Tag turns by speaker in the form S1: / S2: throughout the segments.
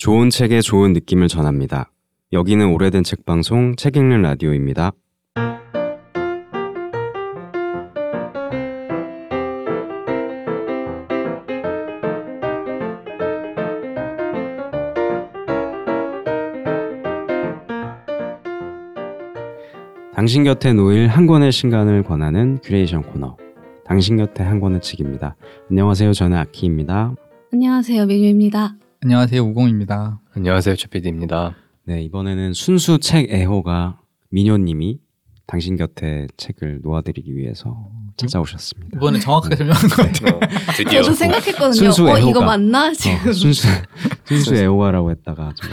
S1: 좋은 책에 좋은 느낌을 전합니다. 여기는 오래된 책 방송 책 읽는 라디오입니다. 당신 곁에 놓일 한 권의 신간을 권하는 큐레이션 코너. 당신 곁에 한 권의 책입니다. 안녕하세요. 저는 아키입니다.
S2: 안녕하세요. 민유입니다.
S3: 안녕하세요. 우공입니다.
S4: 안녕하세요. 최PD입니다.
S1: 네, 이번에는 순수 책 애호가 민효님이 당신 곁에 책을 놓아드리기 위해서 찾아오셨습니다.
S3: 이번에 정확하게 설명한 것 같아요.
S4: 어, 드디어
S2: 저도 생각했거든요.
S1: 순수
S2: 어,
S1: 애호가.
S2: 이거 맞나? 지금
S1: 어, 순수 순수 애호가라고 했다가 좀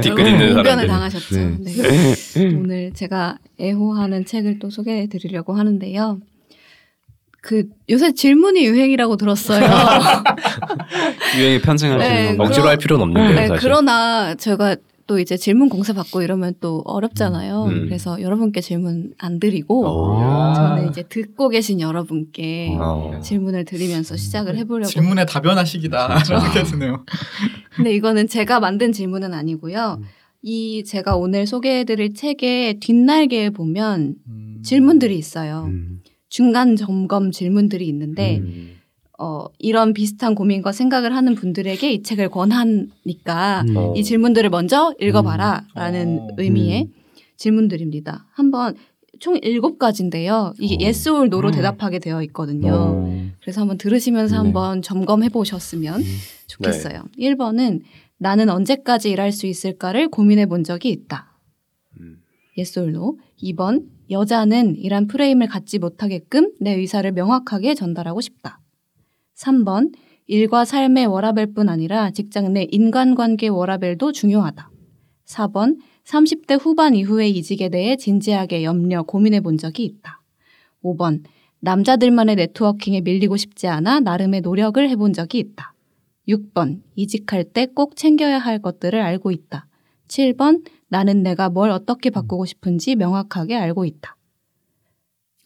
S4: 뒤끝 있는 사람들.
S2: 당하셨죠.
S1: 네.
S2: 네. 오늘 제가 애호하는 책을 또 소개해 드리려고 하는데요. 그 요새 질문이 유행이라고 들었어요.
S1: 유행에 편승하시는
S2: 네,
S1: 건가요?
S4: 억지로 할 필요는 없는데요,
S2: 네,
S4: 사실.
S2: 그러나 제가 또 이제 질문 공세 받고 이러면 또 어렵잖아요.
S4: 음.
S2: 그래서 여러분께 질문 안 드리고
S4: 어.
S2: 저는 이제 듣고 계신 여러분께
S4: 어.
S2: 질문을 드리면서 시작을 해보려고.
S3: 질문에 답변하시기다. 이렇게 드네요.
S2: 근데 이거는 제가 만든 질문은 아니고요.
S1: 음.
S2: 이 제가 오늘 소개해드릴 책의 뒷날개에 보면
S3: 음.
S2: 질문들이 있어요.
S1: 음,
S2: 중간 점검 질문들이 있는데
S4: 음.
S2: 어, 이런 비슷한 고민과 생각을 하는 분들에게 이 책을 권하니까
S1: 음.
S4: 어.
S2: 이 질문들을 먼저 읽어봐라라는
S3: 어.
S2: 의미의
S1: 음.
S2: 질문들입니다. 한번 총 일곱 가지인데요. 이게
S1: 어.
S2: yes or no로
S1: 음.
S2: 대답하게 되어 있거든요.
S1: 어.
S2: 그래서 한번 들으시면서
S1: 네.
S2: 한번 점검해 보셨으면
S1: 음.
S2: 좋겠어요. 1번은 나는 언제까지 일할 수 있을까를 고민해 본 적이 있다.
S1: 음.
S2: yes or no. 2번 여자는 이란 프레임을 갖지 못하게끔 내 의사를 명확하게 전달하고 싶다. 3번 일과 삶의 워라벨 뿐 아니라 직장 내 인간관계 워라벨도 중요하다. 4번 30대 후반 이후의 이직에 대해 진지하게 염려, 고민해 본 적이 있다. 5번 남자들만의 네트워킹에 밀리고 싶지 않아 나름의 노력을 해본 적이 있다. 6번 이직할 때 꼭 챙겨야 할 것들을 알고 있다. 7번 나는 내가 뭘 어떻게 바꾸고 싶은지 명확하게 알고 있다.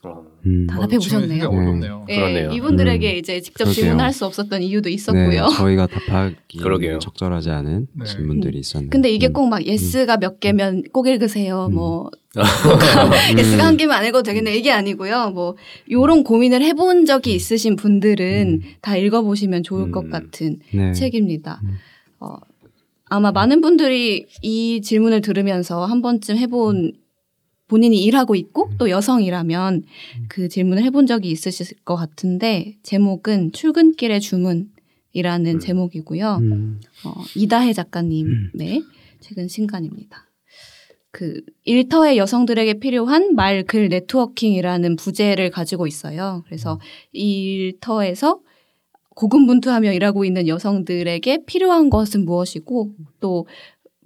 S4: 어.
S1: 음.
S2: 답답해 보셨네요.
S3: 굉장히 어렵네요.
S2: 예,
S4: 그러네요.
S2: 이분들에게
S1: 음,
S2: 이제 직접
S1: 그러게요.
S2: 질문할 수 없었던 이유도
S1: 네,
S2: 있었고요.
S1: 저희가 답하기
S4: 그러게요.
S1: 적절하지 않은
S3: 네.
S1: 질문들이 있었는데.
S2: 근데 이게
S1: 음.
S2: 꼭 막 yes가 몇 개면 꼭 읽으세요.
S1: 음.
S2: 뭐
S1: 음.
S2: yes가 한 개면 안 읽어도 되겠네 이게 아니고요. 뭐 요런 고민을 해본 적이 있으신 분들은 다 읽어보시면 좋을 것
S4: 음.
S2: 같은
S1: 네.
S2: 책입니다.
S1: 음.
S2: 어, 아마 많은 분들이 이 질문을 들으면서 한 번쯤 해본 본인이 일하고 있고 또 여성이라면 그 질문을 해본 적이 있으실 것 같은데 제목은 출근길의 주문이라는
S4: 음.
S2: 제목이고요.
S1: 음.
S2: 어, 이다혜 작가님의 최근 신간입니다. 그 일터의 여성들에게 필요한 말, 글, 네트워킹이라는 부제를 가지고 있어요. 그래서 일터에서 고군분투하며 일하고 있는 여성들에게 필요한 것은 무엇이고 또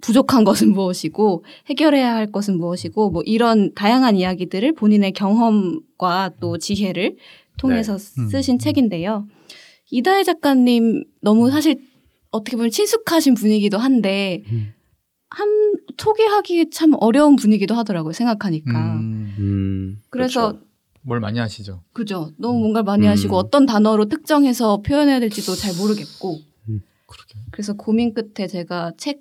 S2: 부족한 것은 무엇이고 해결해야 할 것은 무엇이고 뭐 이런 다양한 이야기들을 본인의 경험과 또 지혜를 통해서
S3: 네. 음.
S2: 쓰신 책인데요. 이다혜 작가님 너무 사실 어떻게 보면 친숙하신 분이기도 한데
S1: 음.
S2: 한 소개하기 참 어려운 분이기도 하더라고요. 생각하니까.
S3: 음,
S1: 음.
S2: 그래서
S4: 그렇죠.
S3: 뭘 많이 하시죠?
S2: 그죠. 너무 뭔가를 많이
S4: 음.
S2: 하시고 어떤 단어로 특정해서 표현해야 될지도 잘 모르겠고.
S3: 그러게.
S2: 그래서 고민 끝에 제가 책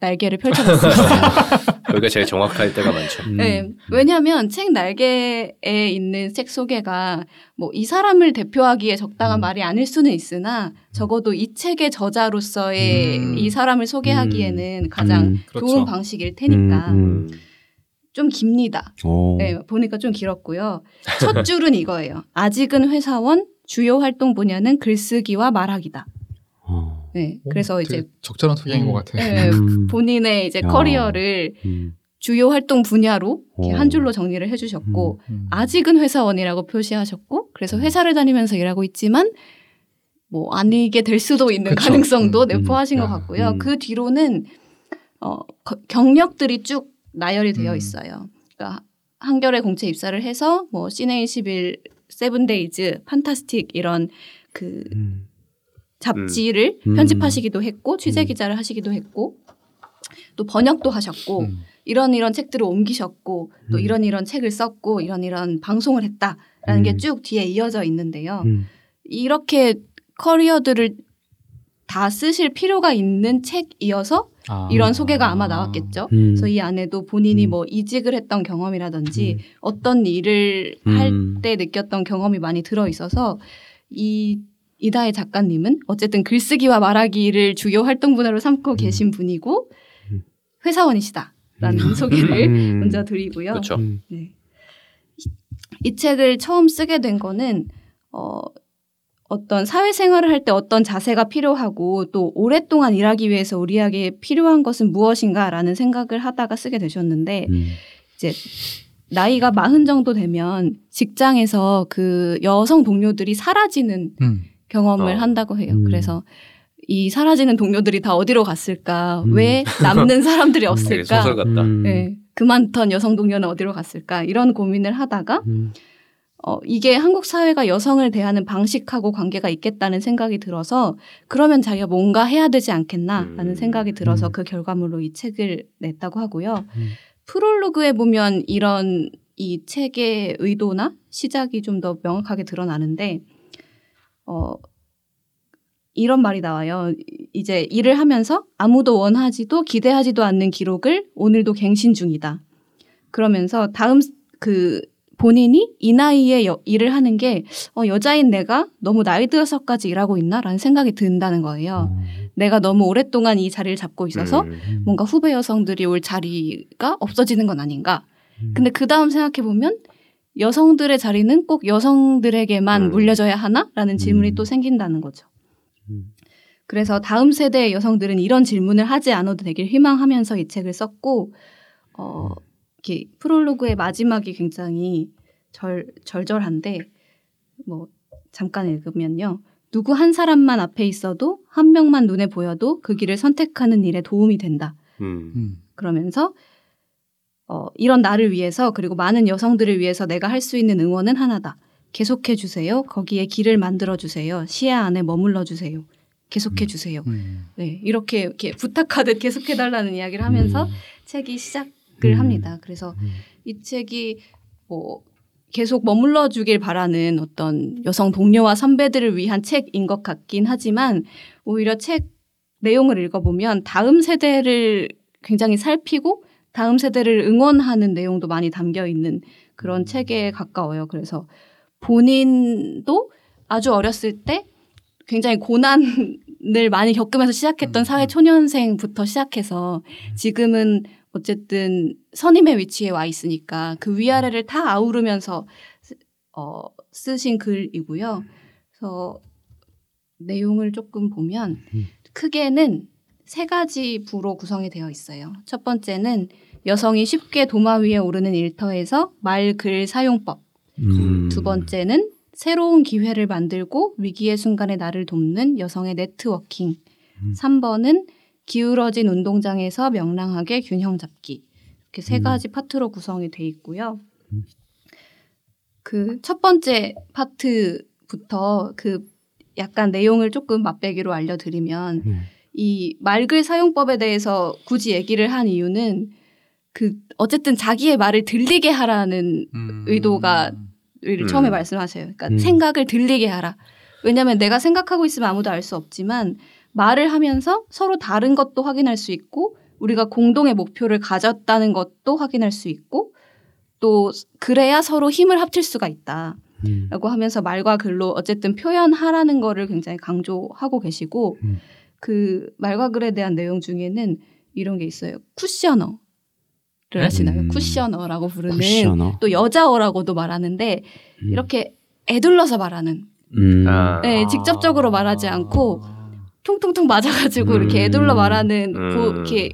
S2: 날개를 펼쳐봤습니다.
S4: 여기가 제일 정확할 때가 많죠.
S1: 음.
S2: 네. 왜냐하면 책 날개에 있는 책 소개가 뭐 이 사람을 대표하기에 적당한
S1: 음.
S2: 말이 아닐 수는 있으나 적어도 이 책의 저자로서의
S4: 음.
S2: 이 사람을 소개하기에는 가장
S1: 음.
S3: 그렇죠.
S2: 좋은 방식일 테니까
S1: 음,
S4: 음.
S2: 좀 깁니다.
S1: 오.
S2: 네, 보니까 좀 길었고요. 첫 줄은 이거예요. 아직은 회사원, 주요 활동 분야는 글쓰기와 말하기다.
S1: 어.
S2: 네,
S3: 오,
S2: 그래서 이제
S3: 적절한 소개인
S2: 음,
S3: 것 같아요.
S2: 네,
S1: 음.
S2: 본인의 이제
S1: 야.
S2: 커리어를
S1: 음.
S2: 주요 활동 분야로. 한 줄로 정리를 해주셨고
S3: 음.
S2: 아직은 회사원이라고 표시하셨고 그래서 회사를 다니면서 일하고 있지만 뭐 아니게 될 수도 있는
S3: 그쵸.
S2: 가능성도
S3: 음,
S2: 내포하신
S3: 음.
S2: 것 같고요.
S1: 음.
S2: 그 뒤로는 어, 거- 경력들이 쭉 나열이 되어
S3: 음.
S2: 있어요. 그러니까 한겨레 공채 입사를 해서 뭐 시네이시빌, 세븐데이즈, 판타스틱 이런 그
S1: 음.
S2: 잡지를
S1: 음.
S2: 편집하시기도 했고 취재
S1: 음.
S2: 기자를 하시기도 했고 또 번역도 하셨고
S3: 음.
S2: 이런 이런 책들을 옮기셨고 또
S1: 음.
S2: 이런 이런 책을 썼고 이런 이런 방송을 했다라는 게
S1: 음.
S2: 쭉 뒤에 이어져 있는데요.
S1: 음.
S2: 이렇게 커리어들을 다 쓰실 필요가 있는 책이어서
S3: 아.
S2: 이런 소개가 아마 나왔겠죠.
S1: 음.
S2: 그래서 이 안에도 본인이
S1: 음.
S2: 뭐 이직을 했던 경험이라든지
S1: 음.
S2: 어떤 일을 할
S1: 음.
S2: 때 느꼈던 경험이 많이 들어 있어서 이 이다혜 작가님은 어쨌든 글쓰기와 말하기를 주요 활동 분야로 삼고 계신 분이고
S1: 음.
S2: 회사원이시다라는 소개를
S1: 음.
S2: 먼저 드리고요.
S4: 그렇죠.
S1: 음.
S2: 네. 이- 이 책을 처음 쓰게 된 거는 어, 어떤 사회생활을 할 때 어떤 자세가 필요하고 또 오랫동안 일하기 위해서 우리에게 필요한 것은 무엇인가라는 생각을 하다가 쓰게 되셨는데
S1: 음.
S2: 이제 나이가 마흔 정도 되면 직장에서 그 여성 동료들이 사라지는
S3: 음.
S2: 경험을
S4: 어.
S2: 한다고 해요.
S1: 음.
S2: 그래서 이 사라지는 동료들이 다 어디로 갔을까?
S1: 음.
S2: 왜 남는 사람들이
S4: 되게
S2: 없을까?
S4: 소설 같다.
S1: 음.
S2: 네, 그만던 여성 동료는 어디로 갔을까? 이런 고민을 하다가
S1: 음.
S2: 어, 이게 한국 사회가 여성을 대하는 방식하고 관계가 있겠다는 생각이 들어서 그러면 자기가 뭔가 해야 되지 않겠나라는
S4: 음.
S2: 생각이 들어서
S1: 음.
S2: 그 결과물로 이 책을 냈다고 하고요.
S1: 음.
S2: 프롤로그에 보면 이런 이 책의 의도나 시작이 좀 더 명확하게 드러나는데 어 이런 말이 나와요. 이- 이제 일을 하면서 아무도 원하지도 기대하지도 않는 기록을 오늘도 갱신 중이다. 그러면서 다음 그 본인이 이 나이에 여- 일을 하는 게 어, 여자인 내가 너무 나이 들어서까지 일하고 있나라는 생각이 든다는 거예요.
S1: 어.
S2: 내가 너무 오랫동안 이 자리를 잡고 있어서
S4: 음.
S2: 뭔가 후배 여성들이 올 자리가 없어지는 건 아닌가.
S1: 음.
S2: 근데 그 다음 생각해 보면 여성들의 자리는 꼭 여성들에게만
S4: 음.
S2: 물려져야 하나? 라는 질문이
S1: 음.
S2: 또 생긴다는 거죠.
S1: 음.
S2: 그래서 다음 세대의 여성들은 이런 질문을 하지 않아도 되길 희망하면서 이 책을 썼고, 어, 이렇게 프롤로그의 마지막이 굉장히 절, 절절한데, 뭐, 잠깐 읽으면요. 누구 한 사람만 앞에 있어도 한 명만 눈에 보여도 그 길을 선택하는 일에 도움이 된다.
S4: 음.
S3: 음.
S2: 그러면서 어, 이런 나를 위해서 그리고 많은 여성들을 위해서 내가 할 수 있는 응원은 하나다. 계속해 주세요. 거기에 길을 만들어 주세요. 시야 안에 머물러 주세요. 계속해 주세요.
S3: 음.
S2: 네, 이렇게 이렇게 부탁하듯 계속해 달라는 이야기를 하면서
S1: 음.
S2: 책이 시작 을
S1: 음.
S2: 합니다. 그래서
S1: 음.
S2: 이 책이 뭐 계속 머물러 주길 바라는 어떤 여성 동료와 선배들을 위한 책인 것 같긴 하지만 오히려 책 내용을 읽어보면 다음 세대를 굉장히 살피고 다음 세대를 응원하는 내용도 많이 담겨 있는 그런 책에 가까워요. 그래서 본인도 아주 어렸을 때 굉장히 고난을 많이 겪으면서 시작했던
S3: 음,
S2: 사회 초년생부터 시작해서 지금은 어쨌든 선임의 위치에 와 있으니까 그 위아래를 다 아우르면서 쓰- 어, 쓰신 글이고요. 그래서 내용을 조금 보면
S1: 음.
S2: 크게는 세 가지 부로 구성이 되어 있어요. 첫 번째는 여성이 쉽게 도마 위에 오르는 일터에서 말, 글 사용법.
S1: 음.
S2: 두 번째는 새로운 기회를 만들고 위기의 순간에 나를 돕는 여성의 네트워킹.
S1: 음.
S2: 3번은 기울어진 운동장에서 명랑하게 균형 잡기. 이렇게 세
S1: 음.
S2: 가지 파트로 구성이 돼 있고요.
S1: 음.
S2: 그첫 번째 파트부터 그 약간 내용을 조금 맛배기로 알려드리면
S1: 네.
S2: 이 말글 사용법에 대해서 굳이 얘기를 한 이유는 그 어쨌든 자기의 말을 들리게 하라는
S3: 음.
S2: 의도가 를
S4: 음.
S2: 처음에 말씀하세요. 그러니까
S1: 음.
S2: 생각을 들리게 하라. 왜냐하면 내가 생각하고 있으면 아무도 알 수 없지만 말을 하면서 서로 다른 것도 확인할 수 있고 우리가 공동의 목표를 가졌다는 것도 확인할 수 있고 또 그래야 서로 힘을 합칠 수가 있다.
S1: 음.
S2: 라고 하면서 말과 글로 어쨌든 표현하라는 거를 굉장히 강조하고 계시고
S1: 음.
S2: 그 말과 글에 대한 내용 중에는 이런 게 있어요. 쿠셔너를
S3: 네?
S2: 하시나요?
S1: 음.
S2: 쿠셔너라고 부르는
S1: 쿠셔너.
S2: 또 여자어라고도 말하는데
S1: 음.
S2: 이렇게 애둘러서 말하는
S1: 음.
S4: 아.
S2: 네, 직접적으로 말하지 않고 퉁퉁퉁 맞아가지고
S1: 음.
S2: 이렇게 애둘러 말하는
S4: 음.
S2: 그 이렇게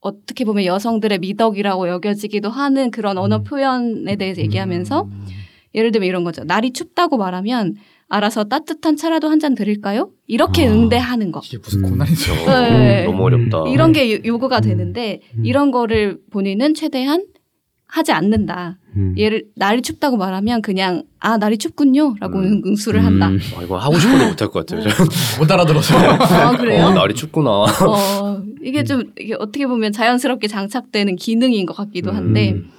S2: 어떻게 보면 여성들의 미덕이라고 여겨지기도 하는 그런 언어
S1: 음.
S2: 표현에 대해서 얘기하면서
S3: 음.
S2: 예를 들면 이런 거죠. 날이 춥다고 말하면 알아서 따뜻한 차라도 한 잔 드릴까요? 이렇게
S1: 아.
S2: 응대하는 거.
S3: 이게 무슨
S1: 음.
S3: 고난이죠.
S2: 네.
S4: 너무 어렵다.
S2: 이런 게 요- 요구가
S1: 음.
S2: 되는데
S1: 음.
S2: 이런 거를 본인은 최대한 하지 않는다.
S1: 음.
S2: 얘를 날이 춥다고 말하면 그냥 아 날이 춥군요라고
S4: 음.
S2: 응수를 한다.
S1: 음.
S4: 아, 이거 하고 싶어도 못할 것 같아요. 저는.
S3: 못 알아들어서.
S2: 아 그래요?
S4: 어, 날이 춥구나.
S2: 어, 이게 좀 이게 어떻게 보면 자연스럽게 장착되는 기능인 것 같기도 한데
S4: 음.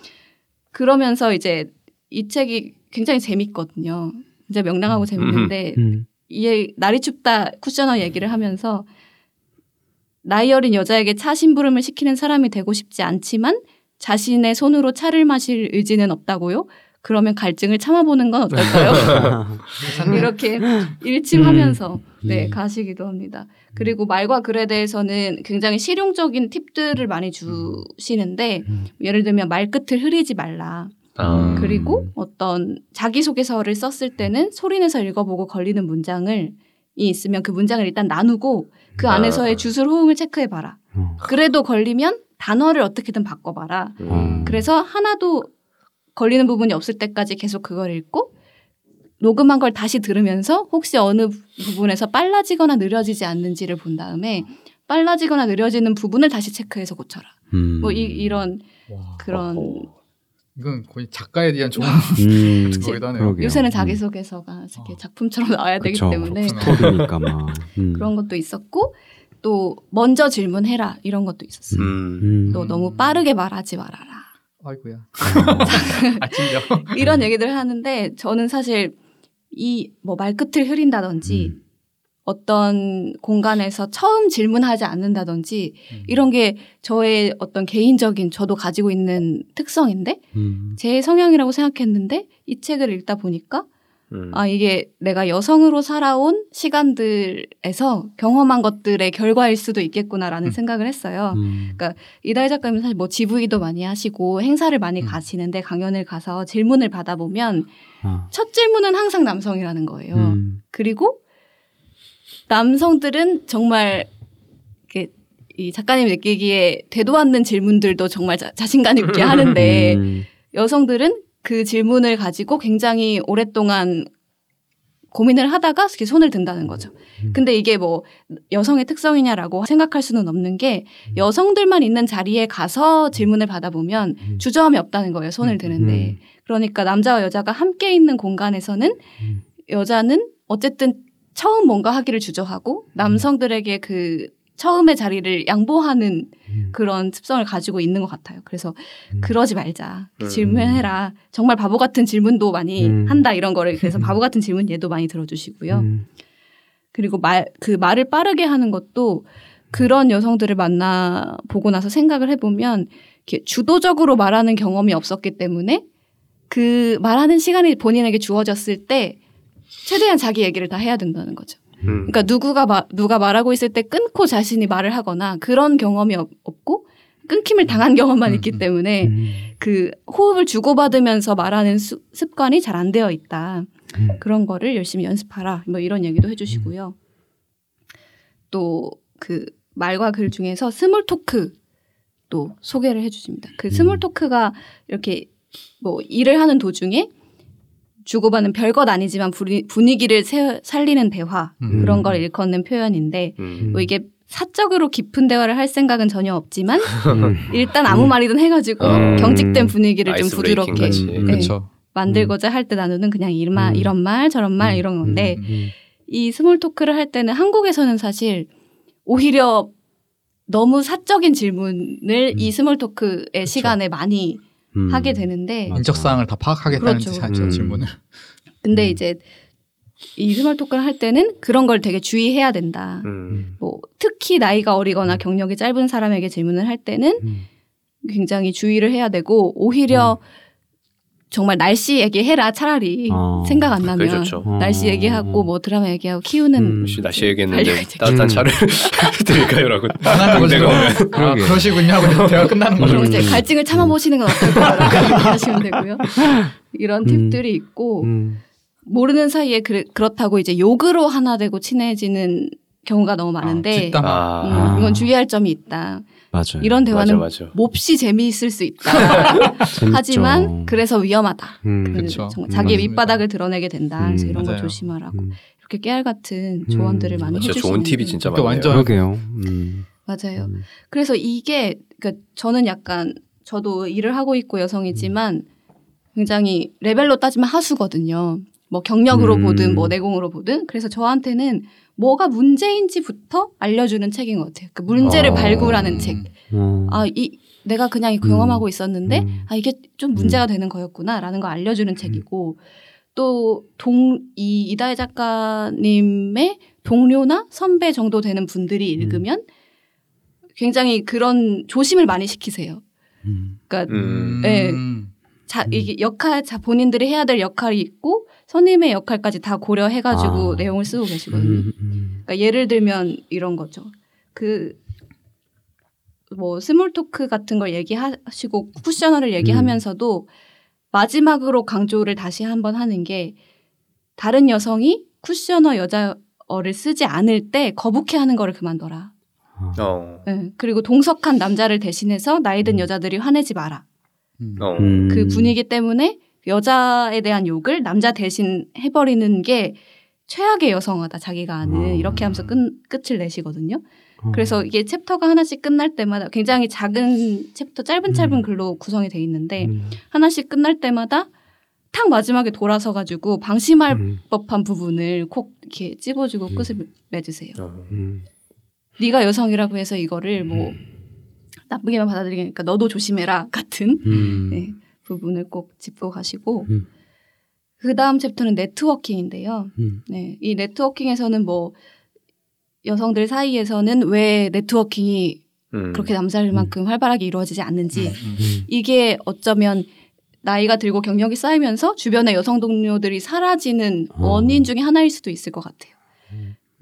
S2: 그러면서 이제 이 책이 굉장히 재밌거든요. 진짜 명랑하고 재밌는데
S1: 음.
S2: 이 날이 춥다 쿠셔너 얘기를 하면서 나이 어린 여자에게 차 심부름을 시키는 사람이 되고 싶지 않지만 자신의 손으로 차를 마실 의지는 없다고요? 그러면 갈증을 참아보는 건 어떨까요? 이렇게 일침하면서 네
S1: 음.
S2: 가시기도 합니다. 그리고 말과 글에 대해서는 굉장히 실용적인 팁들을 많이 주시는데
S1: 음.
S2: 예를 들면 말끝을 흐리지 말라.
S4: 아,
S2: 그리고 어떤 자기소개서를 썼을 때는 소리내서 읽어보고 걸리는 문장을 이 있으면 그 문장을 일단 나누고 그
S4: 아.
S2: 안에서의 주술 호응을 체크해봐라.
S1: 어.
S2: 그래도 걸리면 단어를 어떻게든 바꿔봐라.
S4: 음.
S2: 그래서 하나도 걸리는 부분이 없을 때까지 계속 그걸 읽고 녹음한 걸 다시 들으면서 혹시 어느 부분에서 빨라지거나 느려지지 않는지를 본 다음에 빨라지거나 느려지는 부분을 다시 체크해서 고쳐라.
S1: 음.
S2: 뭐 이, 이런
S3: 와,
S2: 그런
S4: 어허.
S3: 이건 거의 작가에 대한 좋은
S1: 음.
S3: 거기도 하네요.
S2: 요새는
S1: 음.
S2: 자기소개서가 이렇게
S3: 어.
S2: 작품처럼 나와야 되기
S1: 그쵸.
S2: 때문에
S3: 그렇구나.
S1: 스토리니까 막. 음.
S2: 그런 것도 있었고 또 먼저 질문해라 이런 것도 있었어요.
S4: 음.
S1: 음.
S2: 또 너무 빠르게 말하지 말아라.
S3: 아이고야.
S1: 어.
S3: 아 찔려.
S2: 이런 얘기들을 하는데 저는 사실 이 뭐 말끝을 흐린다든지
S1: 음.
S2: 어떤 공간에서 처음 질문하지 않는다든지
S3: 음.
S2: 이런 게 저의 어떤 개인적인 저도 가지고 있는 특성인데
S1: 음.
S2: 제 성향이라고 생각했는데 이 책을 읽다 보니까
S4: 음.
S2: 아 이게 내가 여성으로 살아온 시간들에서 경험한 것들의 결과일 수도 있겠구나라는
S3: 음.
S2: 생각을 했어요.
S1: 음.
S2: 이다희 작가님 사실 뭐 GV도 많이 하시고 행사를 많이
S3: 음.
S2: 가시는데 강연을 가서 질문을 받아보면
S1: 아.
S2: 첫 질문은 항상 남성이라는 거예요.
S1: 음.
S2: 그리고 남성들은 정말 이렇게 이 작가님이 느끼기에 되도 않는 질문들도 정말 자, 자신감 있게 하는데
S1: 음.
S2: 여성들은 그 질문을 가지고 굉장히 오랫동안 고민을 하다가 이렇게 손을 든다는 거죠.
S1: 음.
S2: 근데 이게 뭐 여성의 특성이냐라고 생각할 수는 없는 게
S1: 음.
S2: 여성들만 있는 자리에 가서 질문을 받아보면
S1: 음.
S2: 주저함이 없다는 거예요. 손을
S3: 음.
S2: 드는데. 그러니까 남자와 여자가 함께 있는 공간에서는
S1: 음.
S2: 여자는 어쨌든 처음 뭔가 하기를 주저하고 남성들에게 그 처음의 자리를 양보하는
S1: 음.
S2: 그런 습성을 가지고 있는 것 같아요. 그래서
S1: 음.
S2: 그러지 말자.
S4: 음.
S2: 질문해라. 정말 바보 같은 질문도 많이
S1: 음.
S2: 한다 이런 거를 그래서 바보 같은 질문 얘도 많이 들어주시고요.
S1: 음.
S2: 그리고 말 그 말을 빠르게 하는 것도 그런 여성들을 만나 보고 나서 생각을 해보면 이렇게 주도적으로 말하는 경험이 없었기 때문에 그 말하는 시간이 본인에게 주어졌을 때 최대한 자기 얘기를 다 해야 된다는 거죠.
S4: 음.
S2: 그러니까 누구가 마- 누가 말하고 있을 때 끊고 자신이 말을 하거나 그런 경험이 없- 없고 끊김을 당한 경험만
S3: 음,
S2: 있기
S3: 음.
S2: 때문에
S1: 음.
S2: 그 호흡을 주고받으면서 말하는 수- 습관이 잘 안 되어 있다.
S1: 음.
S2: 그런 거를 열심히 연습하라. 뭐 이런 얘기도 해주시고요. 또 그 말과 글 중에서 small talk 또 소개를 해주십니다. 그 small
S1: 음.
S2: talk가 이렇게 뭐 일을 하는 도중에 주고받는 별것 아니지만 분위- 분위기를 세- 살리는 대화
S3: 음.
S2: 그런 걸 일컫는 표현인데
S4: 음.
S2: 뭐 이게 사적으로 깊은 대화를 할 생각은 전혀 없지만
S1: 음.
S2: 일단 아무 말이든 해가지고
S4: 음.
S2: 경직된 분위기를 좀 부드럽게.
S1: 음.
S2: 네,
S3: 그렇죠.
S2: 만들고자 할 때 나누는 그냥 이런,
S1: 음.
S2: 이런 말 저런 말
S1: 음.
S2: 이런 건데
S1: 음.
S2: 이 small talk를 할 때는 한국에서는 사실 오히려 너무 사적인 질문을
S1: 음.
S2: 이 small talk의 시간에 많이
S1: 음.
S2: 하게 되는데
S1: 맞아.
S3: 인적 사항을 다 파악하겠다는
S2: 그렇죠.
S3: 뜻이죠
S1: 음.
S3: 질문을.
S2: 근데
S1: 음.
S2: 이제 이 small talk를 할 때는 그런 걸 되게 주의해야 된다.
S4: 음.
S2: 뭐 특히 나이가 어리거나 경력이 짧은 사람에게 질문을 할 때는
S1: 음.
S2: 굉장히 주의를 해야 되고 오히려 정말 날씨 얘기해라 차라리
S1: 어.
S2: 생각 안
S4: 그게
S2: 나면
S4: 좋죠.
S1: 어.
S2: 날씨 얘기하고 뭐 드라마 얘기하고 키우는
S1: 음.
S4: 혹시 날씨 얘기했는데
S2: 알려야지.
S4: 따뜻한
S1: 음.
S4: 차를 드릴까요라고.
S3: 만나는 거죠.
S4: 내가 오면.
S3: 아. 그러시군요 하고 대화 끝나는 거죠.
S2: 이제
S1: 음.
S2: 갈증을 참아보시는 건 어떨까 하시면 되고요. 이런
S1: 음.
S2: 팁들이 있고
S1: 음.
S2: 모르는 사이에 그, 그렇다고 이제 욕으로 하나 되고 친해지는 경우가 너무 많은데
S3: 아.
S4: 아,
S2: 음, 이건 주의할 점이 있다.
S1: 맞아요.
S2: 이런 대화는
S4: 맞아, 맞아.
S2: 몹시 재미있을 수 있다. 하지만 그래서 위험하다.
S1: 음.
S2: 그. 정말
S1: 음,
S2: 자기의
S3: 맞습니다.
S2: 밑바닥을 드러내게 된다. 그래서
S1: 음,
S2: 이런 거
S3: 맞아요.
S2: 조심하라고
S1: 음.
S2: 이렇게 깨알 같은
S1: 음.
S2: 조언들을 많이
S4: 진짜
S2: 해주시는
S4: 좋은 팁이 진짜 많네요.
S3: 완전-
S1: 그러게요. 음.
S2: 맞아요.
S1: 음.
S2: 그래서 이게 그러니까 저는 약간 저도 일을 하고 있고 여성이지만 굉장히 레벨로 따지면 하수거든요. 뭐 경력으로
S1: 음.
S2: 보든 뭐 내공으로 보든 그래서 저한테는 뭐가 문제인지부터 알려주는 책인 것 같아요. 그 문제를
S1: 어.
S2: 발굴하는 책.
S1: 어.
S2: 아, 이 내가 그냥 경험하고 있었는데
S1: 음.
S2: 아 이게 좀 문제가 되는 거였구나라는 걸 알려주는 책이고 또 동 이 이다혜 작가님의 동료나 선배 정도 되는 분들이 읽으면 굉장히 그런 조심을 많이 시키세요.
S1: 음.
S2: 그러니까
S4: 음.
S2: 네.
S3: 음.
S2: 자 이게 역할 자 본인들이 해야 될 역할이 있고 선임의 역할까지 다 고려해가지고
S1: 아.
S2: 내용을 쓰고 계시거든요.
S1: 음, 음.
S2: 그러니까 예를 들면 이런 거죠. 그 뭐 small talk 같은 걸 얘기하시고 쿠션어를 얘기하면서도 마지막으로 강조를 다시 한번 하는 게 다른 여성이 쿠션어 여자어를 쓰지 않을 때 거북해 하는 거를 그만둬라.
S1: 아.
S4: 어.
S2: 예, 그리고 동석한 남자를 대신해서 나이 든
S1: 음.
S2: 여자들이 화내지 마라.
S3: 음.
S4: 어.
S1: 음.
S2: 그 분위기 때문에 여자에 대한 욕을 남자 대신 해버리는 게 최악의 여성하다 자기가 아는
S1: 음.
S2: 이렇게 하면서 끝, 끝을 내시거든요.
S1: 어.
S2: 그래서 이게 챕터가 하나씩 끝날 때마다 굉장히 작은 챕터 짧은 짧은
S1: 음.
S2: 글로 구성이 돼 있는데
S1: 음.
S2: 하나씩 끝날 때마다 탁 마지막에 돌아서 가지고 방심할
S1: 음.
S2: 법한 부분을 콕 이렇게 찝어주고
S1: 음.
S2: 끝을 맺으세요.
S4: 어.
S1: 음.
S2: 네가 여성이라고 해서 이거를 뭐 나쁘게만 받아들이니까 너도 조심해라 같은
S1: 음.
S2: 네, 부분을 꼭 짚고 가시고
S1: 음.
S2: 그 다음 챕터는 네트워킹인데요.
S1: 음.
S2: 네, 이 네트워킹에서는 뭐 여성들 사이에서는 왜 네트워킹이
S4: 음.
S2: 그렇게 남자들만큼 활발하게 이루어지지 않는지
S1: 음.
S2: 이게 어쩌면 나이가 들고 경력이 쌓이면서 주변의 여성 동료들이 사라지는
S1: 어.
S2: 원인 중에 하나일 수도 있을 것 같아요.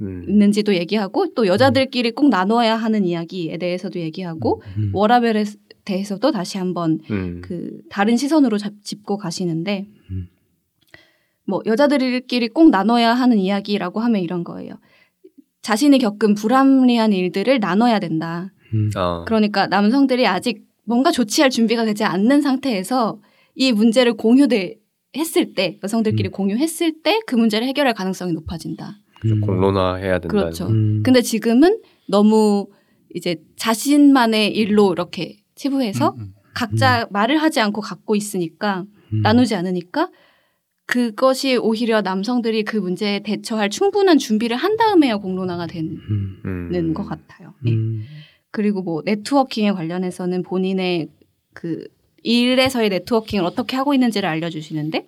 S4: 음.
S2: 있는지도 얘기하고 또 여자들끼리 꼭 나눠야 하는 이야기에 대해서도 얘기하고
S1: 음.
S2: 워라벨에 대해서도 다시 한번
S4: 음.
S2: 그 다른 시선으로 잡, 짚고 가시는데
S1: 음.
S2: 뭐 여자들끼리 꼭 나눠야 하는 이야기라고 하면 이런 거예요. 자신이 겪은 불합리한 일들을 나눠야 된다.
S1: 음.
S4: 어.
S2: 그러니까 남성들이 아직 뭔가 조치할 준비가 되지 않는 상태에서 이 문제를 공유돼 했을 때 여성들끼리
S1: 음.
S2: 공유했을 때 그 문제를 해결할 가능성이 높아진다.
S1: 음.
S4: 공론화해야 된다.
S2: 그렇죠.
S1: 음.
S2: 근데 지금은 너무 이제 자신만의 일로 이렇게 치부해서
S3: 음, 음.
S2: 각자 말을 하지 않고 갖고 있으니까
S1: 음.
S2: 나누지 않으니까 그것이 오히려 남성들이 그 문제에 대처할 충분한 준비를 한 다음에야 공론화가 되는
S1: 음.
S4: 음.
S2: 것 같아요. 예.
S1: 음.
S2: 그리고 뭐 네트워킹에 관련해서는 본인의 그 일에서의 네트워킹을 어떻게 하고 있는지를 알려주시는데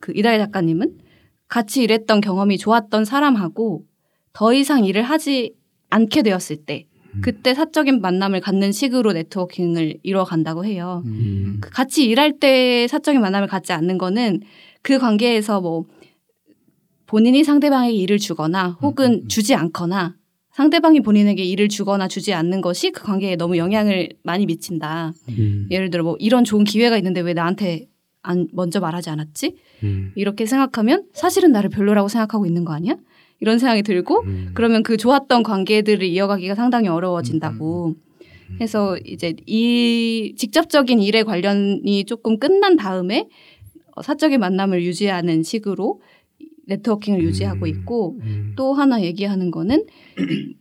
S2: 그 이다혜 작가님은 같이 일했던 경험이 좋았던 사람하고 더 이상 일을 하지 않게 되었을 때
S1: 음.
S2: 그때 사적인 만남을 갖는 식으로 네트워킹을 이뤄간다고 해요.
S3: 음.
S2: 그 같이 일할 때 사적인 만남을 갖지 않는 거는 그 관계에서 뭐 본인이 상대방에게 일을 주거나 혹은
S3: 음, 음.
S2: 주지 않거나 상대방이 본인에게 일을 주거나 주지 않는 것이 그 관계에 너무 영향을 많이 미친다.
S1: 음.
S2: 예를 들어 뭐 이런 좋은 기회가 있는데 왜 나한테 안 먼저 말하지 않았지?
S1: 음.
S2: 이렇게 생각하면 사실은 나를 별로라고 생각하고 있는 거 아니야? 이런 생각이 들고
S1: 음.
S2: 그러면 그 좋았던 관계들을 이어가기가 상당히 어려워진다고.
S1: 음.
S2: 해서 이제 이 직접적인 일에 관련이 조금 끝난 다음에 어, 사적인 만남을 유지하는 식으로 네트워킹을 유지하고
S1: 음.
S2: 있고
S1: 음.
S2: 또 하나 얘기하는 거는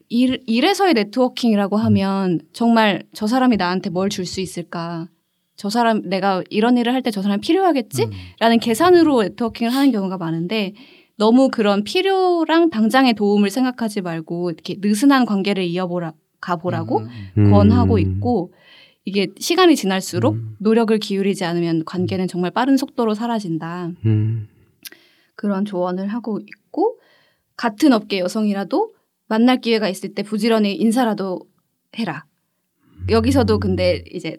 S2: 일, 일에서의 네트워킹이라고 하면 정말 저 사람이 나한테 뭘 줄 수 있을까? 저 사람 내가 이런 일을 할 때 저 사람이 필요하겠지?
S3: 음.
S2: 라는 계산으로 네트워킹을 하는 경우가 많은데 너무 그런 필요랑 당장의 도움을 생각하지 말고 이렇게 느슨한 관계를 이어보라 가보라고
S3: 음, 음,
S1: 음.
S2: 권하고 있고 이게 시간이 지날수록
S1: 음.
S2: 노력을 기울이지 않으면 관계는 정말 빠른 속도로 사라진다.
S1: 음.
S2: 그런 조언을 하고 있고 같은 업계 여성이라도 만날 기회가 있을 때 부지런히 인사라도 해라. 여기서도 근데 이제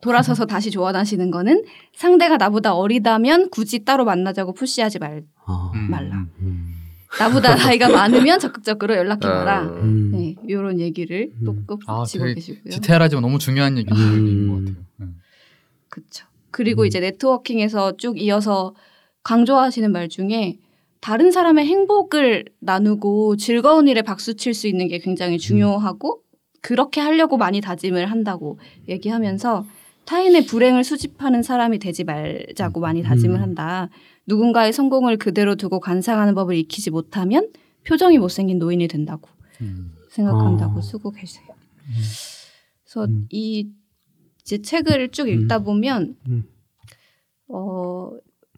S2: 돌아서서 다시 조언하시는 거는 상대가 나보다 어리다면 굳이 따로 만나자고 푸시하지 말.
S1: 아.
S3: 음,
S2: 말라.
S3: 음.
S1: 음.
S2: 나보다 나이가 많으면 적극적으로 연락해 봐라.
S4: 어.
S1: 음.
S2: 네, 이런 얘기를 또
S1: 음.
S2: 꼽지고
S3: 아, 되게
S2: 계시고요.
S3: 디테일하지만 너무 중요한 얘기인
S1: 음.
S3: 것 같아요. 음.
S2: 그렇죠. 그리고
S1: 음.
S2: 이제 네트워킹에서 쭉 이어서 강조하시는 말 중에 다른 사람의 행복을 나누고 즐거운 일에 박수 칠 수 있는 게 굉장히 중요하고 그렇게 하려고 많이 다짐을 한다고 얘기하면서 타인의 불행을 수집하는 사람이 되지 말자고 많이 다짐을
S1: 음.
S2: 한다. 누군가의 성공을 그대로 두고 관상하는 법을 익히지 못하면 표정이 못생긴 노인이 된다고
S3: 음.
S2: 생각한다고
S1: 어.
S2: 쓰고 계세요. 그래서
S1: 음.
S2: 이 이제 책을 쭉 읽다 보면
S1: 음.
S2: 어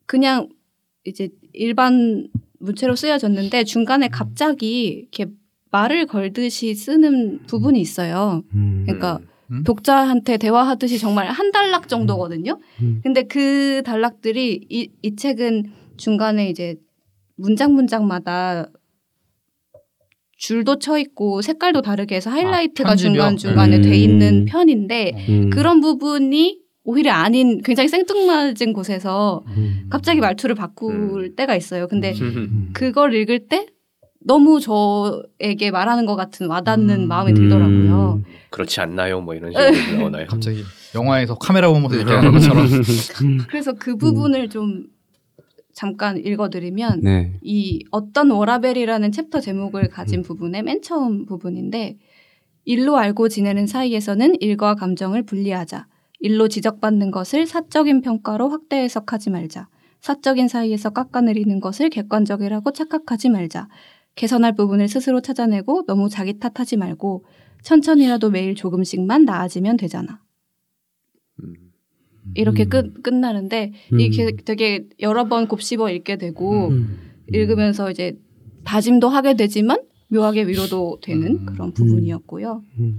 S2: 그냥 이제 일반 문체로 쓰여졌는데 중간에 갑자기 이렇게 말을 걸듯이 쓰는 부분이 있어요.
S1: 음.
S2: 그러니까
S3: 음?
S2: 독자한테 대화하듯이 정말 한 단락 정도거든요.
S1: 음.
S2: 근데 그 단락들이 이, 이 책은 중간에 이제 문장 문장마다 줄도 쳐 있고 색깔도 다르게 해서 하이라이트가
S3: 아?
S2: 중간 중간에
S1: 음.
S2: 돼 있는 편인데
S1: 음.
S2: 그런 부분이 오히려 아닌 굉장히 생뚱맞은 곳에서
S1: 음.
S2: 갑자기 말투를 바꿀 때가 있어요. 근데
S1: 음.
S2: 그걸 읽을 때 너무 저에게 말하는 것 같은 와닿는
S3: 음.
S2: 마음이 들더라고요.
S4: 그렇지 않나요? 뭐 이런 식으로 나오나요?
S3: 갑자기 영화에서 카메라 보면서 얘기하는 것처럼.
S2: 그래서 그 부분을 좀 잠깐 읽어드리면
S1: 네.
S2: 이 어떤 워라벨이라는 챕터 제목을 가진 부분의 맨 처음 부분인데 일로 알고 지내는 사이에서는 일과 감정을 분리하자. 일로 지적받는 것을 사적인 평가로 확대 해석하지 말자. 사적인 사이에서 깎아내리는 것을 객관적이라고 착각하지 말자. 개선할 부분을 스스로 찾아내고 너무 자기 탓하지 말고 천천히라도 매일 조금씩만 나아지면 되잖아.
S4: 음.
S2: 이렇게
S1: 음.
S2: 끝 끝나는데
S1: 음.
S2: 이게 되게 여러 번 곱씹어 읽게 되고
S1: 음.
S2: 읽으면서 이제 다짐도 하게 되지만 묘하게 위로도 되는
S3: 음.
S2: 그런 부분이었고요.
S1: 음.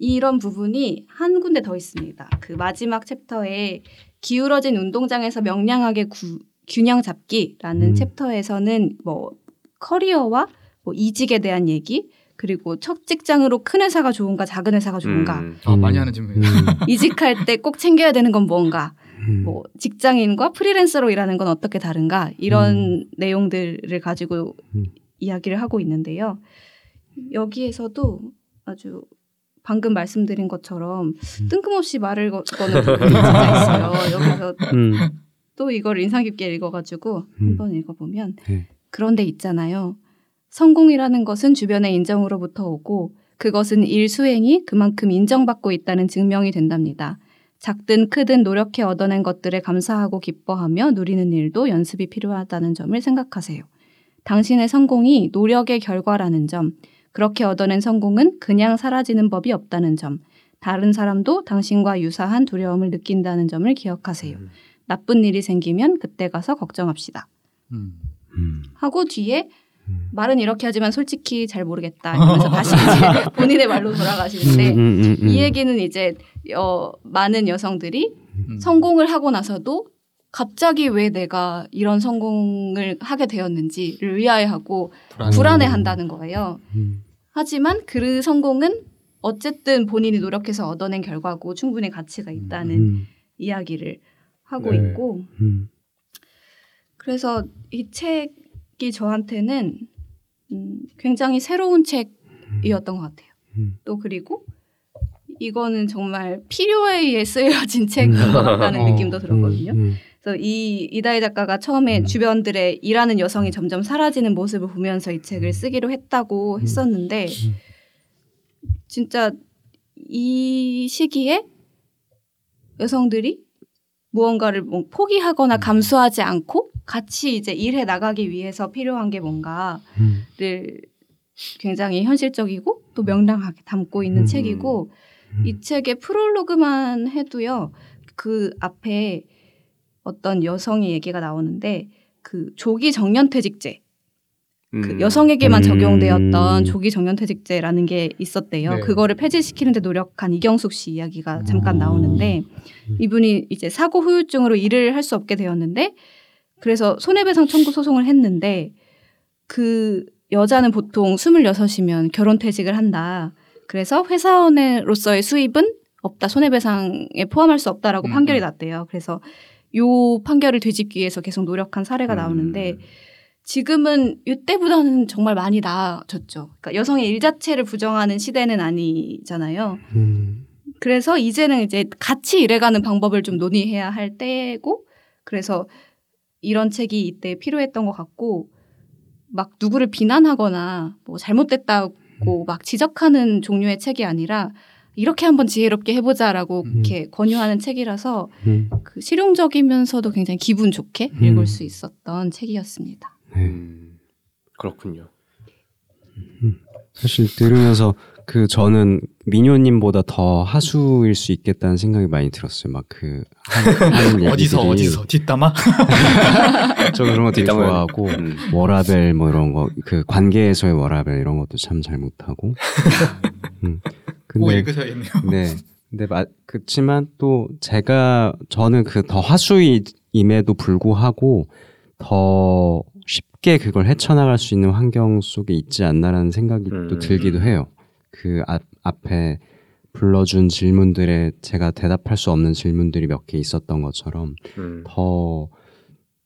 S2: 이런 부분이 한 군데 더 있습니다. 그 마지막 챕터에 기울어진 운동장에서 명량하게 구- 균형 잡기라는
S1: 음.
S2: 챕터에서는 뭐 커리어와 뭐 이직에 대한 얘기 그리고 첫 직장으로 큰 회사가 좋은가 작은 회사가 좋은가
S4: 음.
S3: 아, 많이
S1: 음.
S3: 하는 질문이에요.
S2: 이직할 때 꼭 챙겨야 되는 건 뭔가
S1: 음.
S2: 뭐 직장인과 프리랜서로 일하는 건 어떻게 다른가 이런
S1: 음.
S2: 내용들을 가지고
S1: 음.
S2: 이야기를 하고 있는데요. 여기에서도 아주 방금 말씀드린 것처럼
S1: 음.
S2: 뜬금없이 말을 거- 거는 부분이 진짜 있어요. 여기서
S1: 음.
S2: 또 이걸 인상 깊게 읽어가지고
S1: 음.
S2: 한번 읽어보면
S1: 네.
S2: 그런데 있잖아요. 성공이라는 것은 주변의 인정으로부터 오고 그것은 일 수행이 그만큼 인정받고 있다는 증명이 된답니다. 작든 크든 노력해 얻어낸 것들에 감사하고 기뻐하며 누리는 일도 연습이 필요하다는 점을 생각하세요. 당신의 성공이 노력의 결과라는 점, 그렇게 얻어낸 성공은 그냥 사라지는 법이 없다는 점, 다른 사람도 당신과 유사한 두려움을 느낀다는 점을 기억하세요.
S4: 음.
S2: 나쁜 일이 생기면 그때 가서 걱정합시다.
S3: 음.
S1: 음.
S2: 하고 뒤에
S1: 음.
S2: 말은 이렇게 하지만 솔직히 잘 모르겠다 이러면서 다시 이제 본인의 말로 돌아가시는데
S1: 음, 음, 음, 음.
S2: 이 얘기는 이제 어, 많은 여성들이
S3: 음.
S2: 성공을 하고 나서도 갑자기 왜 내가 이런 성공을 하게 되었는지를 의아해하고
S3: 불안해.
S2: 불안해한다는 거예요.
S1: 음.
S2: 하지만 그 성공은 어쨌든 본인이 노력해서 얻어낸 결과고 충분히 가치가 있다는
S1: 음.
S2: 이야기를 하고
S4: 네.
S2: 있고
S1: 음.
S2: 그래서 이 책이 저한테는 음, 굉장히 새로운 책이었던 것 같아요.
S1: 음.
S2: 또 그리고 이거는 정말 필요에 의해 쓰여진 책인 것 같다는
S3: 어.
S2: 느낌도 들었거든요.
S1: 음.
S2: 그래서 이 이다희 작가가 처음에
S1: 음.
S2: 주변들의 일하는 여성이 점점 사라지는 모습을 보면서 이 책을 쓰기로 했다고
S1: 음.
S2: 했었는데
S1: 음.
S2: 진짜 이 시기에 여성들이 무언가를 뭐 포기하거나
S1: 음.
S2: 감수하지 않고 같이 이제 일해 나가기 위해서 필요한 게 뭔가를
S1: 음.
S2: 굉장히 현실적이고 또 명랑하게 담고 있는
S1: 음.
S2: 책이고
S1: 음.
S2: 이 책의 프롤로그만 해도요 그 앞에 어떤 여성의 얘기가 나오는데 그 조기 정년퇴직제 그
S4: 음.
S2: 여성에게만
S1: 음.
S2: 적용되었던 조기 정년퇴직제라는 게 있었대요.
S3: 네.
S2: 그거를 폐지시키는데 노력한 이경숙 씨 이야기가 잠깐
S1: 음.
S2: 나오는데 이분이 이제 사고 후유증으로 일을 할 수 없게 되었는데 그래서 손해배상 청구 소송을 했는데 그 여자는 보통 26이면 결혼 퇴직을 한다. 그래서 회사원으로서의 수입은 없다. 손해배상에 포함할 수 없다라고
S3: 음,
S2: 판결이
S3: 음.
S2: 났대요. 그래서 요 판결을 되짚기 위해서 계속 노력한 사례가 나오는데
S4: 음.
S2: 지금은 이때보다는 정말 많이 나아졌죠. 그러니까 여성의 일 자체를 부정하는 시대는 아니잖아요.
S1: 음.
S2: 그래서 이제는 이제 같이 일해가는 방법을 좀 논의해야 할 때고 그래서 이런 책이 이때 필요했던 것 같고 막 누구를 비난하거나 뭐 잘못됐다고 막 지적하는 종류의 책이 아니라 이렇게 한번 지혜롭게 해보자라고
S3: 음.
S2: 이렇게 권유하는 책이라서
S1: 음.
S2: 그 실용적이면서도 굉장히 기분 좋게
S1: 음.
S2: 읽을 수 있었던 책이었습니다.
S1: 네.
S4: 음. 그렇군요.
S1: 사실 들으면서 그 저는 미녀님보다 더 하수일 수 있겠다는 생각이 많이 들었어요. 막 그
S3: 어디서 어디서 뒷담화?
S1: 저 그런 거 되게 좋아하고
S4: 음.
S1: 워라벨 뭐 이런 거 그 관계에서의 워라벨 이런 것도 참 잘 못하고 음.
S3: 꼭
S1: 근데
S3: 읽으셔야겠네요.
S1: 네. 근데 마, 그렇지만 또 제가 저는 그 더 하수임에도 불구하고 더 쉽게 그걸 헤쳐나갈 수 있는 환경 속에 있지 않나라는 생각이 또
S4: 음.
S1: 들기도 해요. 그 앞, 앞에 불러준 질문들에 제가 대답할 수 없는 질문들이 몇 개 있었던 것처럼
S4: 음.
S1: 더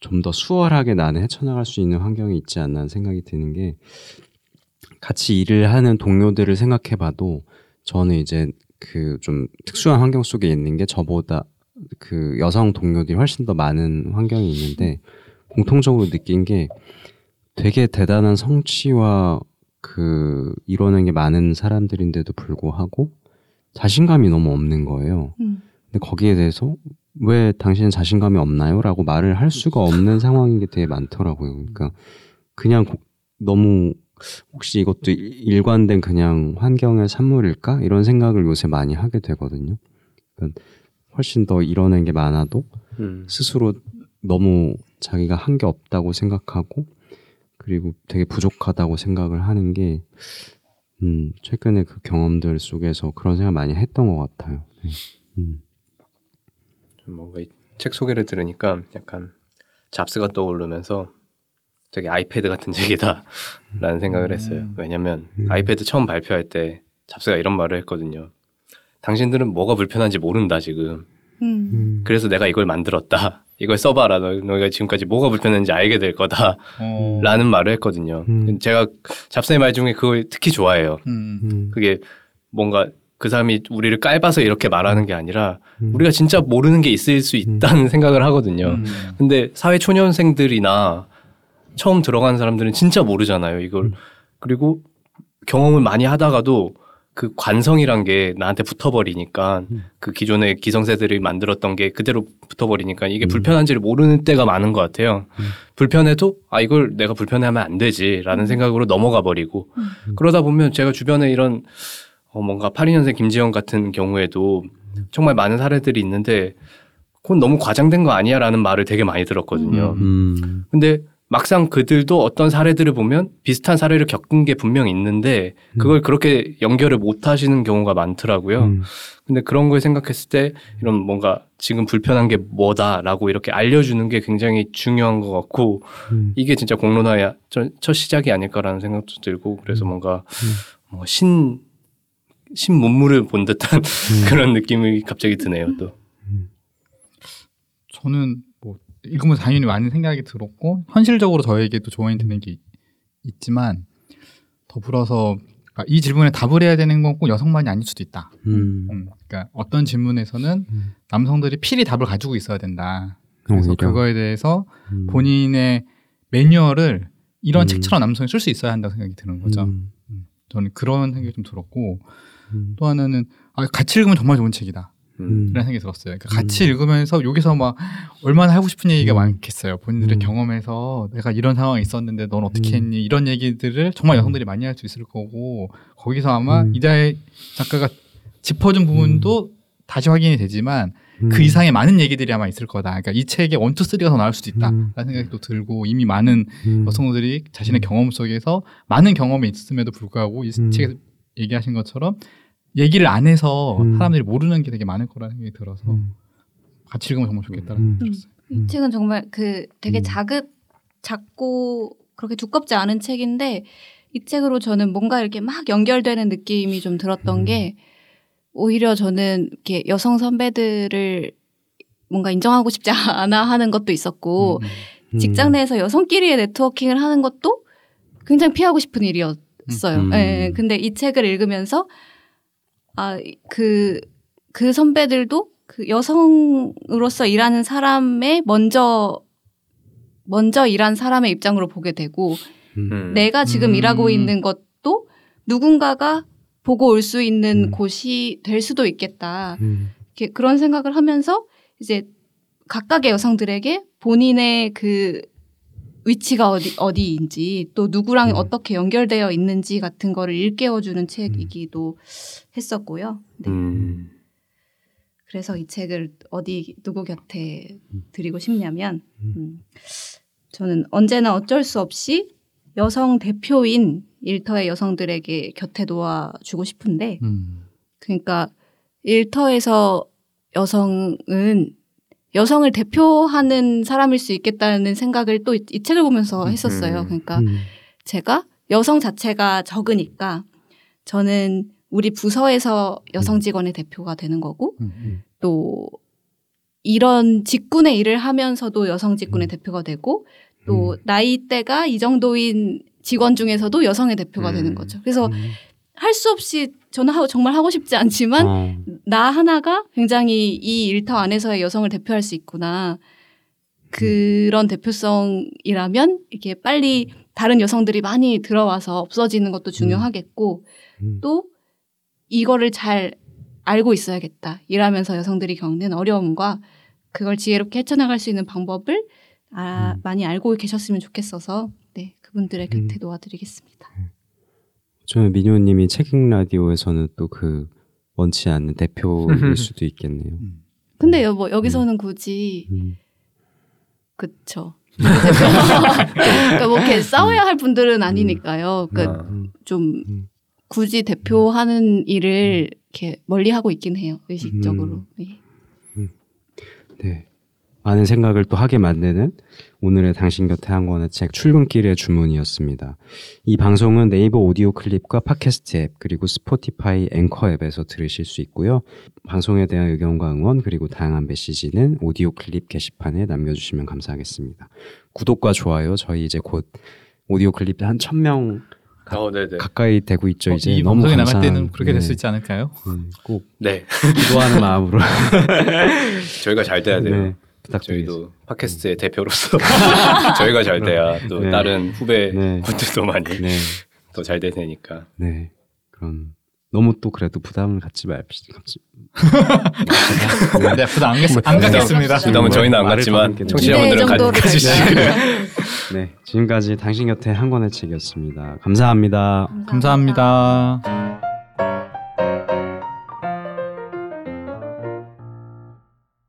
S1: 좀 더 수월하게 나는 헤쳐나갈 수 있는 환경이 있지 않나 하는 생각이 드는 게 같이 일을 하는 동료들을 생각해 봐도 저는 이제 그 좀 특수한 환경 속에 있는 게 저보다 그 여성 동료들이 훨씬 더 많은 환경이 있는데 공통적으로 느낀 게 되게 대단한 성취와 그 이뤄낸 게 많은 사람들인데도 불구하고 자신감이 너무 없는 거예요.
S2: 음.
S1: 근데 거기에 대해서 왜 당신은 자신감이 없나요? 라고 말을 할 수가 없는 상황인 게 되게 많더라고요. 그러니까 그냥 고- 너무 혹시 이것도 일- 일관된 그냥 환경의 산물일까? 이런 생각을 요새 많이 하게 되거든요. 그러니까 훨씬 더 이뤄낸 게 많아도
S4: 음.
S1: 스스로 너무 자기가 한 게 없다고 생각하고 그리고 되게 부족하다고 생각을 하는 게 음, 최근에 그 경험들 속에서 그런 생각 많이 했던 것 같아요. 네. 음.
S4: 좀 뭔가 이 책 소개를 들으니까 약간 잡스가 떠오르면서 되게 아이패드 같은 책이다라는 생각을 했어요. 왜냐면
S1: 음.
S4: 아이패드 처음 발표할 때 잡스가 이런 말을 했거든요. 당신들은 뭐가 불편한지 모른다 지금.
S2: 음.
S1: 음.
S4: 그래서 내가 이걸 만들었다. 이걸 써봐라. 너, 너희가 지금까지 뭐가 불편한지 알게 될 거다.
S3: 어.
S4: 라는 말을 했거든요.
S1: 음.
S4: 제가 잡스의 말 중에 그걸 특히 좋아해요.
S3: 음.
S1: 음.
S4: 그게 뭔가 그 사람이 우리를 깔봐서 이렇게 말하는 게 아니라
S1: 음.
S4: 우리가 진짜 모르는 게 있을 수 있다는 생각을 하거든요.
S3: 음.
S4: 근데 사회 초년생들이나 처음 들어간 사람들은 진짜 모르잖아요. 이걸
S1: 음.
S4: 그리고 경험을 많이 하다가도 그 관성이란 게 나한테 붙어버리니까
S1: 음.
S4: 그 기존의 기성세들이 만들었던 게 그대로 붙어버리니까 이게
S1: 음.
S4: 불편한지를 모르는 때가 많은 것 같아요.
S1: 음.
S4: 불편해도 아 이걸 내가 불편해하면 안 되지라는 생각으로 넘어가 버리고
S2: 음.
S4: 그러다 보면 제가 주변에 이런 어 뭔가 82년생 김지영 같은 경우에도 정말 많은 사례들이 있는데 그건 너무 과장된 거 아니야라는 말을 되게 많이 들었거든요.
S1: 음.
S4: 근데 막상 그들도 어떤 사례들을 보면 비슷한 사례를 겪은 게 분명히 있는데 그걸 그렇게 연결을 못 하시는 경우가 많더라고요.
S1: 음.
S4: 근데 그런 걸 생각했을 때 이런 뭔가 지금 불편한 게 뭐다라고 이렇게 알려주는 게 굉장히 중요한 것 같고
S1: 음.
S4: 이게 진짜 공론화의 첫- 첫 시작이 아닐까라는 생각도 들고 그래서 뭔가 뭔가 신, 신 문물을 본 듯한 그런 느낌이 갑자기 드네요 또.
S3: 저는 뭐 읽으면서 당연히 많은 생각이 들었고 현실적으로 저에게도 조언이 되는 게 있- 있지만 더불어서 그러니까 이 질문에 답을 해야 되는 건 꼭 여성만이 아닐 수도 있다.
S1: 음.
S3: 음, 그러니까 어떤 질문에서는
S1: 음.
S3: 남성들이 필히 답을 가지고 있어야 된다. 그래서
S1: 오히려.
S3: 그거에 대해서
S1: 음.
S3: 본인의 매뉴얼을 이런
S1: 음.
S3: 책처럼 남성이 쓸 수 있어야 한다고 생각이 드는 거죠.
S1: 음.
S3: 저는 그런 생각이 좀 들었고
S1: 음.
S3: 또 하나는 아, 같이 읽으면 정말 좋은 책이다.
S4: 음.
S3: 이런 생각이 들었어요. 그러니까 같이 읽으면서 여기서 막 얼마나 하고 싶은 얘기가
S1: 음.
S3: 많겠어요. 본인들의
S1: 음.
S3: 경험에서 내가 이런 상황이 있었는데 넌 어떻게
S1: 음.
S3: 했니? 이런 얘기들을 정말 여성들이 많이 할 수 있을 거고 거기서 아마
S1: 음.
S3: 이다혜 작가가 짚어준 부분도 다시 확인이 되지만
S1: 음.
S3: 그 이상의 많은 얘기들이 아마 있을 거다. 그러니까 이 책의 원투 쓰리가 더 나올 수도 있다라는
S1: 음.
S3: 생각이 또 들고 이미 많은
S1: 음.
S3: 여성들이 자신의 경험 속에서 많은 경험이 있음에도 불구하고 이
S1: 음.
S3: 책에서 얘기하신 것처럼 얘기를 안 해서
S1: 음.
S3: 사람들이 모르는 게 되게 많을 거라는 생각이 들어서
S1: 음.
S3: 같이 읽으면 정말 좋겠다는
S1: 음.
S3: 생각이 들었어요.
S2: 이
S1: 음.
S2: 책은 정말 그 되게
S1: 음.
S2: 자급 작고 그렇게 두껍지 않은 책인데 이 책으로 저는 뭔가 이렇게 막 연결되는 느낌이 좀 들었던
S1: 음.
S2: 게 오히려 저는 이렇게 여성 선배들을 뭔가 인정하고 싶지 않아 하는 것도 있었고
S3: 음.
S1: 음.
S2: 직장 내에서 여성끼리의 네트워킹을 하는 것도 굉장히 피하고 싶은 일이었어요.
S1: 음.
S2: 예, 근데 이 책을 읽으면서 아, 그, 그 선배들도 그 여성으로서 일하는 사람의 먼저, 먼저 일한 사람의 입장으로 보게 되고
S4: 음.
S2: 내가 지금
S3: 음.
S2: 일하고 있는 것도 누군가가 보고 올 수 있는
S1: 음.
S2: 곳이 될 수도 있겠다.
S1: 음.
S2: 이렇게 그런 생각을 하면서 이제 각각의 여성들에게 본인의 그 위치가 어디 어디인지 또 누구랑
S1: 음.
S2: 어떻게 연결되어 있는지 같은 거를 일깨워주는 책이기도 했었고요. 네.
S4: 음.
S2: 그래서 이 책을 어디 누구 곁에 드리고 싶냐면
S1: 음.
S2: 음, 저는 언제나 어쩔 수 없이 여성 대표인 일터의 여성들에게 곁에 놓아주고 싶은데
S3: 음.
S2: 그러니까 일터에서 여성은 여성을 대표하는 사람일 수 있겠다는 생각을 또 이 책을 보면서 했었어요.
S4: 음.
S2: 그러니까
S1: 음.
S2: 제가 여성 자체가 적으니까 저는 우리 부서에서 여성 직원의 대표가 되는 거고
S3: 음.
S2: 또 이런 직군의 일을 하면서도 여성 직군의 대표가 되고 또
S1: 음.
S2: 나이대가 이 정도인 직원 중에서도 여성의 대표가
S4: 음.
S2: 되는 거죠. 그래서
S1: 음.
S2: 할수 없이 저는 하고 정말 하고 싶지 않지만
S1: 어.
S2: 나 하나가 굉장히 이 일터 안에서의 여성을 대표할 수 있구나. 그런 대표성이라면 이렇게 빨리 다른 여성들이 많이 들어와서 없어지는 것도 중요하겠고
S1: 음.
S2: 또 이거를 잘 알고 있어야겠다. 일하면서 여성들이 겪는 어려움과 그걸 지혜롭게 헤쳐나갈 수 있는 방법을 아,
S1: 음.
S2: 많이 알고 계셨으면 좋겠어서 네 그분들의
S1: 음.
S2: 곁에 놓아드리겠습니다.
S1: 저는 민효님이 책임 라디오에서는 또 그 원치 않는 대표일 수도 있겠네요.
S2: 근데 여, 뭐 여기서는 굳이
S1: 음.
S2: 그쵸. 그러니까 뭐 이렇게 싸워야 할 분들은 아니니까요. 그러니까
S4: 아,
S2: 좀
S1: 음.
S2: 굳이 대표하는 일을 이렇게 멀리 하고 있긴 해요. 의식적으로.
S1: 음.
S2: 네.
S1: 네. 많은 생각을 또 하게 만드는 오늘의 당신 곁에 한 권의 책 출근길의 주문이었습니다. 이 방송은 네이버 오디오 클립과 팟캐스트 앱 그리고 스포티파이 앵커 앱에서 들으실 수 있고요. 방송에 대한 의견과 응원 그리고 다양한 메시지는 오디오 클립 게시판에 남겨주시면 감사하겠습니다. 구독과 좋아요 저희 이제 곧 오디오 클립 한 천명
S4: 어.
S1: 가까이 되고 있죠.
S3: 어,
S1: 이제
S3: 이
S1: 너무
S3: 방송이
S1: 감사
S3: 나갈 때는 그렇게 될수 있지 않을까요?
S1: 꼭
S4: 네.
S1: 기도하는 마음으로
S4: 저희가 잘 돼야 돼요.
S1: 네, 부탁드리겠습니다.
S4: 저희도 팟캐스트의 대표로서 저희가 잘 돼야 또
S1: 네.
S4: 다른 후배
S1: 네.
S4: 분들도 많이
S1: 네.
S4: 더잘 되니까.
S1: 네. 그런 너무 또 그래도 부담을 갖지 맙시다. 갖지-
S3: 네, 부담 안, 갖, 안 갖겠습니다.
S2: 부담-
S4: 부담은 저희는 안 갖지만 청취자분들은
S2: 정도를
S4: 가지시길.
S1: 네, 지금까지 당신 곁에 한 권의 책이었습니다. 감사합니다.
S3: 감사합니다.